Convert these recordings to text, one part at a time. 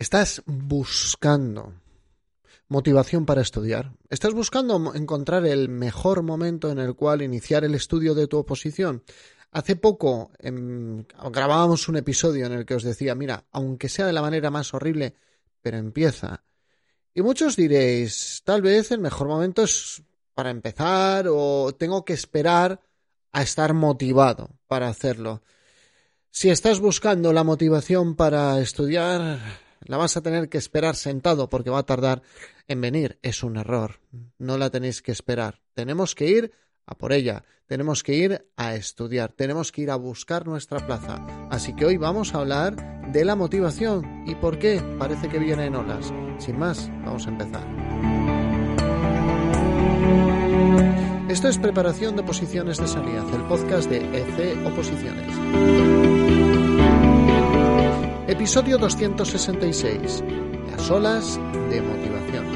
Estás buscando motivación para estudiar. Estás buscando encontrar el mejor momento en el cual iniciar el estudio de tu oposición. Hace poco em, grabábamos un episodio en el que os decía, mira, aunque sea de la manera más horrible, pero empieza. Y muchos diréis, tal vez el mejor momento es para empezar o tengo que esperar a estar motivado para hacerlo. Si estás buscando la motivación para estudiar, la vas a tener que esperar sentado porque va a tardar en venir. Es un error. No la tenéis que esperar. Tenemos que ir a por ella. Tenemos que ir a estudiar. Tenemos que ir a buscar nuestra plaza. Así que hoy vamos a hablar de la motivación y por qué parece que viene en olas. Sin más, vamos a empezar. Esto es Preparación de Oposiciones de Sanidad, el podcast de EC Oposiciones. Episodio 266. Las olas de motivación.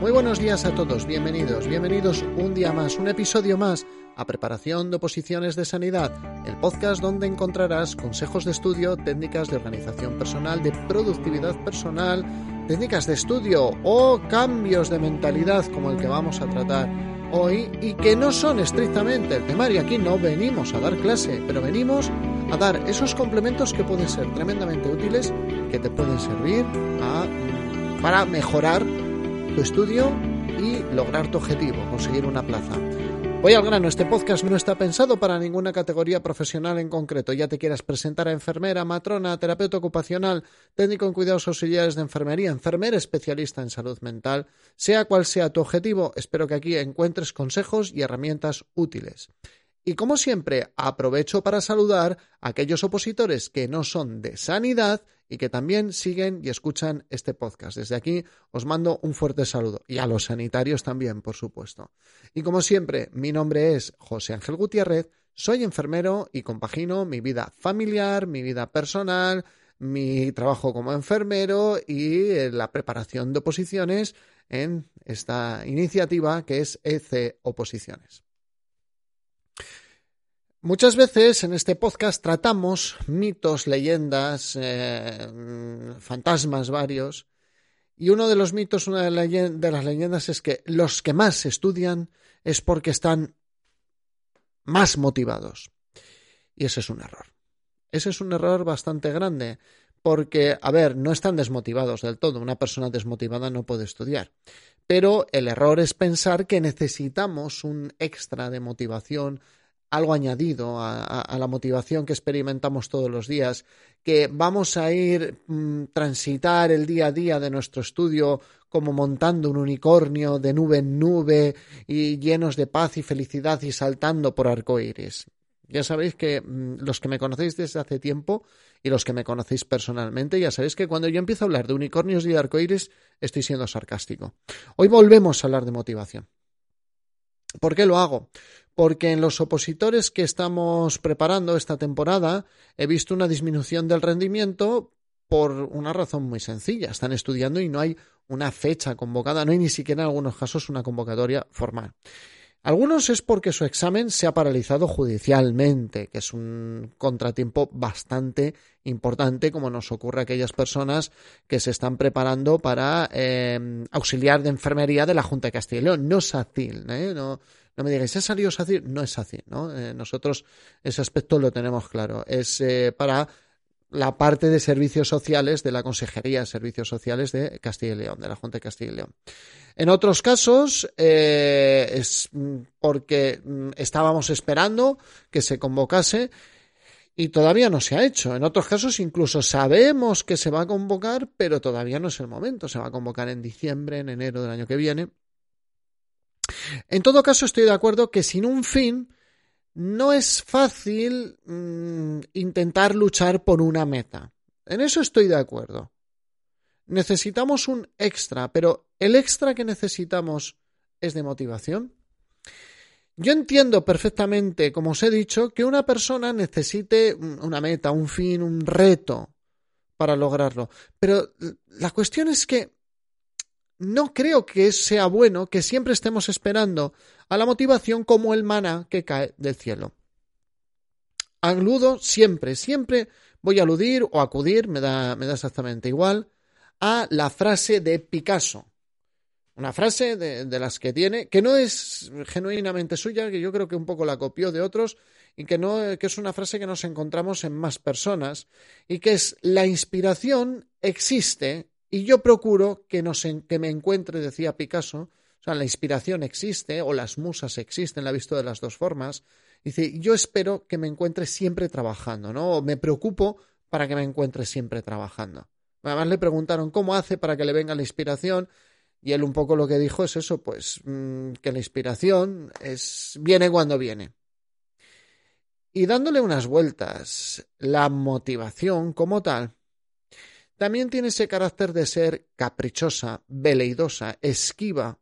Muy buenos días a todos, bienvenidos, bienvenidos un día más, un episodio más a Preparación de Oposiciones de Sanidad, el podcast donde encontrarás consejos de estudio, técnicas de organización personal, de productividad personal, técnicas de estudio o cambios de mentalidad como el que vamos a tratar hoy y que no son estrictamente el temario. Aquí no venimos a dar clase, pero venimos a dar esos complementos que pueden ser tremendamente útiles, que te pueden servir para mejorar tu estudio y lograr tu objetivo, conseguir una plaza. Voy al grano, este podcast no está pensado para ninguna categoría profesional en concreto. Ya te quieras presentar a enfermera, matrona, terapeuta ocupacional, técnico en cuidados auxiliares de enfermería, enfermera especialista en salud mental, sea cual sea tu objetivo, espero que aquí encuentres consejos y herramientas útiles. Y como siempre, aprovecho para saludar a aquellos opositores que no son de sanidad y que también siguen y escuchan este podcast. Desde aquí os mando un fuerte saludo y a los sanitarios también, por supuesto. Y como siempre, mi nombre es José Ángel Gutiérrez, soy enfermero y compagino mi vida familiar, mi vida personal, mi trabajo como enfermero y eh, la preparación de oposiciones en esta iniciativa que es EC Oposiciones. Muchas veces en este podcast tratamos mitos, leyendas, eh, fantasmas varios, y uno de los mitos, una de, las leyendas es que los que más estudian es porque están más motivados. Y ese es un error. Ese es un error bastante grande, porque, a ver, no están desmotivados del todo. Una persona desmotivada no puede estudiar. Pero el error es pensar que necesitamos un extra de motivación algo añadido a, la motivación que experimentamos todos los días, que vamos a ir mm, transitar el día a día de nuestro estudio como montando un unicornio de nube en nube y llenos de paz y felicidad y saltando por arcoíris. Ya sabéis que mm, los que me conocéis desde hace tiempo y los que me conocéis personalmente, ya sabéis que cuando yo empiezo a hablar de unicornios y de arcoíris, estoy siendo sarcástico. Hoy volvemos a hablar de motivación. ¿Por qué lo hago? porque en los opositores que estamos preparando esta temporada he visto una disminución del rendimiento por una razón muy sencilla. Están estudiando y no hay una fecha convocada, no hay ni siquiera en algunos casos una convocatoria formal. Algunos es porque su examen se ha paralizado judicialmente, que es un contratiempo bastante importante, como nos ocurre a aquellas personas que se están preparando para eh, auxiliar de enfermería de la Junta de Castilla y León. No es fácil, ¿eh? no, no me digáis, ¿es salido así? No es así, ¿no? Eh, nosotros ese aspecto lo tenemos claro. Es eh, para la parte de servicios sociales de la Consejería de Servicios Sociales de Castilla y León, de la Junta de Castilla y León. En otros casos eh, es porque mm, estábamos esperando que se convocase y todavía no se ha hecho. En otros casos incluso sabemos que se va a convocar, pero todavía no es el momento. Se va a convocar en diciembre, en enero del año que viene. En todo caso, estoy de acuerdo que sin un fin no es fácil mm, intentar luchar por una meta. En eso estoy de acuerdo. Necesitamos un extra, pero el extra que necesitamos es de motivación. Yo entiendo perfectamente, como os he dicho, que una persona necesite una meta, un fin, un reto para lograrlo. Pero la cuestión es que no creo que sea bueno que siempre estemos esperando a la motivación como el maná que cae del cielo. Aludo siempre, siempre Voy a aludir o acudir, me da, me da exactamente igual, a la frase de Picasso. Una frase de, las que tiene, que no es genuinamente suya, que yo creo que un poco la copió de otros, y que, no, que es una frase que nos encontramos en más personas, y que es la inspiración existe y yo procuro que, que me encuentre, decía Picasso, o sea, la inspiración existe o las musas existen, la he visto de las dos formas. Dice, yo espero que me encuentre siempre trabajando, ¿no? O me preocupo para que me encuentre siempre trabajando. Además le preguntaron cómo hace para que le venga la inspiración y él un poco lo que dijo es eso, pues mm, que la inspiración es viene cuando viene. Y dándole unas vueltas, la motivación como tal también tiene ese carácter de ser caprichosa, veleidosa, esquiva,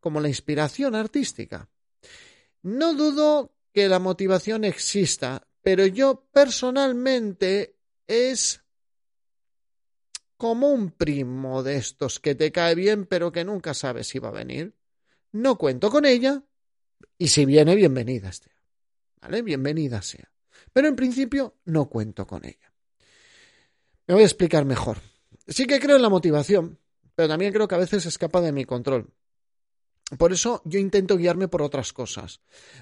como la inspiración artística. No dudo que la motivación exista, pero yo personalmente es como un primo de estos que te cae bien pero que nunca sabes si va a venir. No cuento con ella y si viene, bienvenida sea. ¿Vale? Bienvenida sea. Pero en principio no cuento con ella. Me voy a explicar mejor. Sí que creo en la motivación, pero también creo que a veces escapa de mi control. Por eso yo intento guiarme por otras cosas.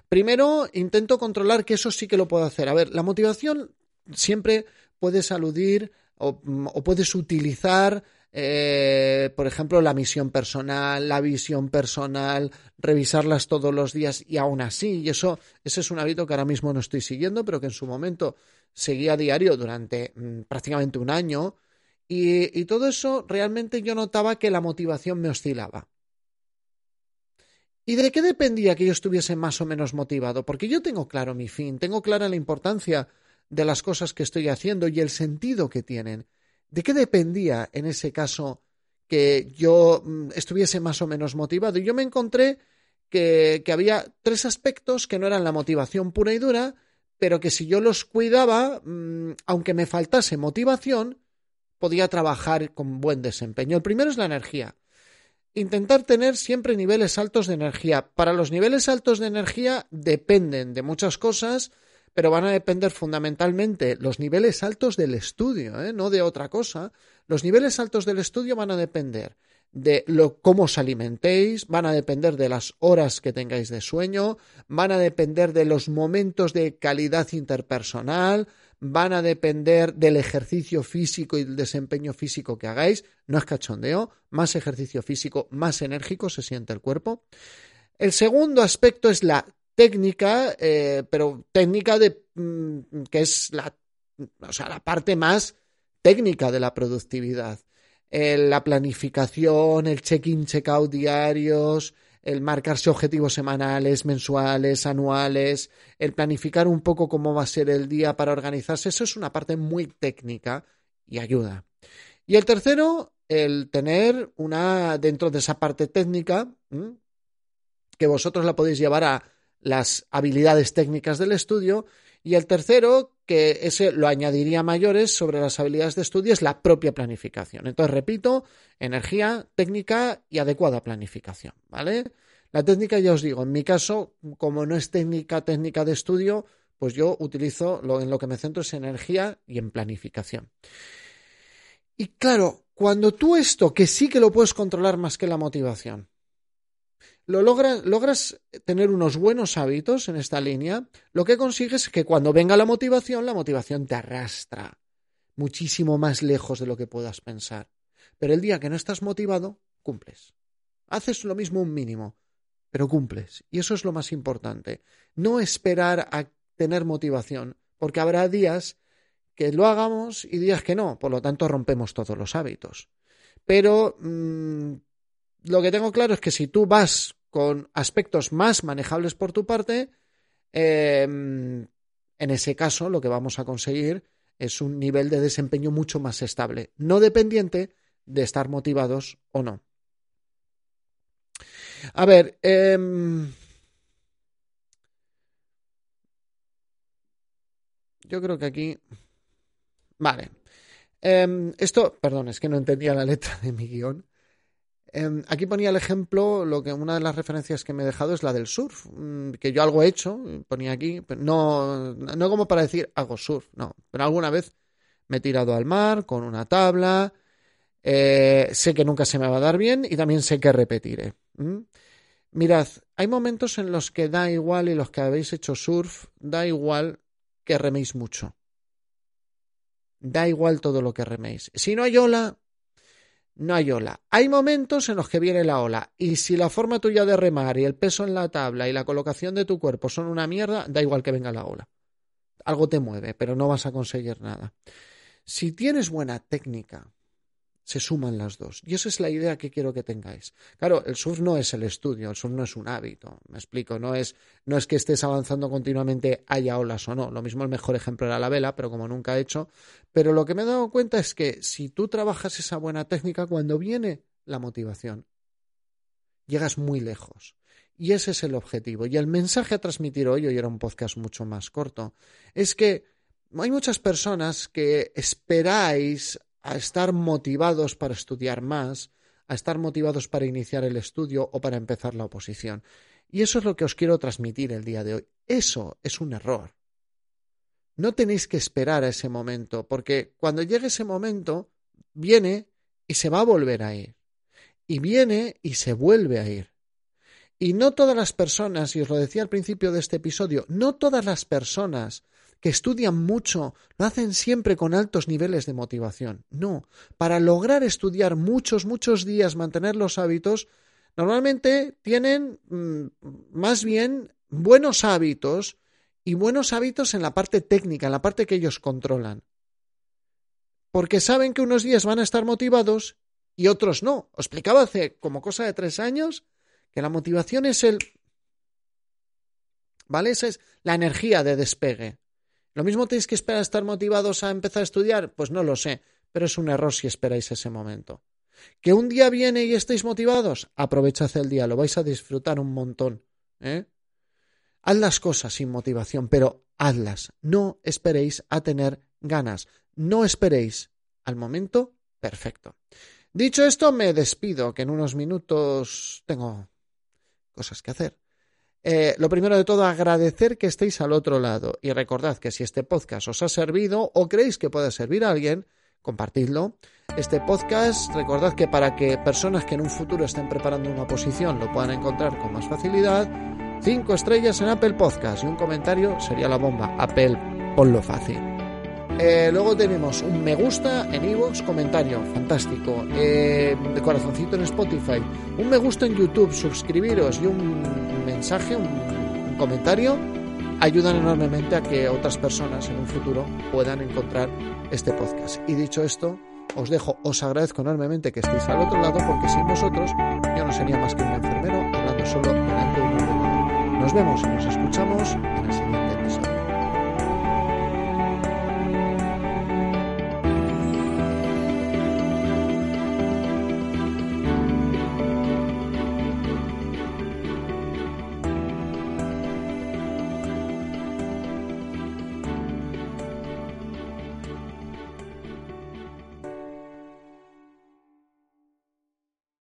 Primero, intento controlar que eso sí que lo puedo hacer. A ver, la motivación siempre puedes aludir o, puedes utilizar, eh, por ejemplo, la misión personal, la visión personal, revisarlas todos los días y aún así, y eso, ese es un hábito que ahora mismo no estoy siguiendo, pero que en su momento seguía a diario durante mm, prácticamente un año y, todo eso realmente yo notaba que la motivación me oscilaba. ¿Y de qué dependía que yo estuviese más o menos motivado? Porque yo tengo claro mi fin, tengo clara la importancia de las cosas que estoy haciendo y el sentido que tienen. ¿De qué dependía en ese caso que yo mm, estuviese más o menos motivado? Y yo me encontré que, había tres aspectos que no eran la motivación pura y dura, pero que si yo los cuidaba, mm, aunque me faltase motivación, podía trabajar con buen desempeño. El primero es la energía. Intentar tener siempre niveles altos de energía. Para los niveles altos de energía dependen de muchas cosas, pero van a depender fundamentalmente los niveles altos del estudio, ¿eh? no de otra cosa. Los niveles altos del estudio van a depender de lo, cómo os alimentéis, van a depender de las horas que tengáis de sueño, van a depender de los momentos de calidad interpersonal, van a depender del ejercicio físico y del desempeño físico que hagáis. No es cachondeo, más ejercicio físico, más enérgico se siente el cuerpo. El segundo aspecto es la técnica, eh, pero técnica de mm, que es la, o sea, la parte más técnica de la productividad la planificación, el check-in, check-out diarios, el marcarse objetivos semanales, mensuales, anuales, el planificar un poco cómo va a ser el día para organizarse, eso es una parte muy técnica y ayuda. Y el tercero, el tener una, dentro de esa parte técnica, que vosotros la podéis llevar a las habilidades técnicas del estudio, y el tercero, que ese lo añadiría mayores sobre las habilidades de estudio, es la propia planificación. Entonces, repito, energía, técnica y adecuada planificación, ¿vale? La técnica, ya os digo, en mi caso, como no es técnica, técnica de estudio, pues yo utilizo, lo, en lo que me centro es energía y en planificación. Y claro, cuando tú esto, que sí que lo puedes controlar más que la motivación, lo logras, logras tener unos buenos hábitos en esta línea, lo que consigues es que cuando venga la motivación, la motivación te arrastra muchísimo más lejos de lo que puedas pensar. Pero el día que no estás motivado, cumples. Haces lo mismo un mínimo, pero cumples. Y eso es lo más importante. No esperar a tener motivación, porque habrá días que lo hagamos y días que no. Por lo tanto, rompemos todos los hábitos. Pero mm, lo que tengo claro es que si tú vas con aspectos más manejables por tu parte, em, en ese caso lo que vamos a conseguir es un nivel de desempeño mucho más estable, no dependiente de estar motivados o no. A ver, em, yo creo que aquí... Vale. Em, esto, perdón, es que no entendía la letra de mi guion. Em, aquí ponía el ejemplo, lo que una de las referencias que me he dejado es la del surf, mm, que yo algo he hecho, ponía aquí, no, no como para decir hago surf, no, pero alguna vez Me he tirado al mar con una tabla, eh, sé que nunca se me va a dar bien y también sé que repetiré. Mirad, hay momentos en los que da igual y los que habéis hecho surf, da igual que reméis mucho. Da igual todo lo que reméis. Si no hay ola, no hay ola. Hay momentos en los que viene la ola y si la forma tuya de remar y el peso en la tabla y la colocación de tu cuerpo son una mierda, da igual que venga la ola. Algo te mueve, pero no vas a conseguir nada. Si tienes buena técnica, se suman las dos. Y esa es la idea que quiero que tengáis. Claro, el surf no es el estudio, el surf no es un hábito, me explico, no es, no es que estés avanzando continuamente haya olas o no. Lo mismo el mejor ejemplo era la vela, pero como nunca he hecho. Pero lo que me he dado cuenta es que si tú trabajas esa buena técnica, cuando viene la motivación, llegas muy lejos. Y ese es el objetivo. Y el mensaje a transmitir hoy, hoy era un podcast mucho más corto, es que hay muchas personas que esperáis a estar motivados para estudiar más, a estar motivados para iniciar el estudio o para empezar la oposición. Y eso es lo que os quiero transmitir el día de hoy. Eso es un error. No tenéis que esperar a ese momento, porque cuando llegue ese momento, viene y se va a volver a ir. Y viene y se vuelve a ir. Y no todas las personas, y os lo decía al principio de este episodio, no todas las personas que estudian mucho, lo hacen siempre con altos niveles de motivación. No, para lograr estudiar muchos, muchos días, mantener los hábitos, normalmente tienen mm, más bien buenos hábitos y buenos hábitos en la parte técnica, en la parte que ellos controlan. Porque saben que unos días van a estar motivados y otros no. Os explicaba hace como cosa de tres años que la motivación es el... ¿Vale? Esa es la energía de despegue. ¿Lo mismo tenéis que esperar a estar motivados a empezar a estudiar? Pues no lo sé, pero es un error si esperáis ese momento. ¿Que un día viene y estáis motivados? Aprovechad el día, lo vais a disfrutar un montón. ¿eh? Haz las cosas sin motivación, pero hazlas. No esperéis a tener ganas. No esperéis al momento perfecto. Dicho esto, me despido, que en unos minutos tengo cosas que hacer. Eh, lo primero de todo, agradecer que estéis al otro lado y recordad que si este podcast os ha servido o creéis que puede servir a alguien, compartidlo. Este podcast, recordad que para que personas que en un futuro estén preparando una posición lo puedan encontrar con más facilidad, cinco estrellas en Apple Podcast y un comentario sería la bomba. Apple, ponlo fácil. Eh, luego tenemos un me gusta en iVoox, comentario, fantástico. Eh, de corazoncito en Spotify. Un me gusta en YouTube, suscribiros y un mensaje, un, comentario, ayudan enormemente a que otras personas en un futuro puedan encontrar este podcast. Y dicho esto, os dejo, os agradezco enormemente que estéis al otro lado, porque sin vosotros yo no sería más que un enfermero hablando solo delante de un ordenador. Nos vemos y nos escuchamos en el siguiente.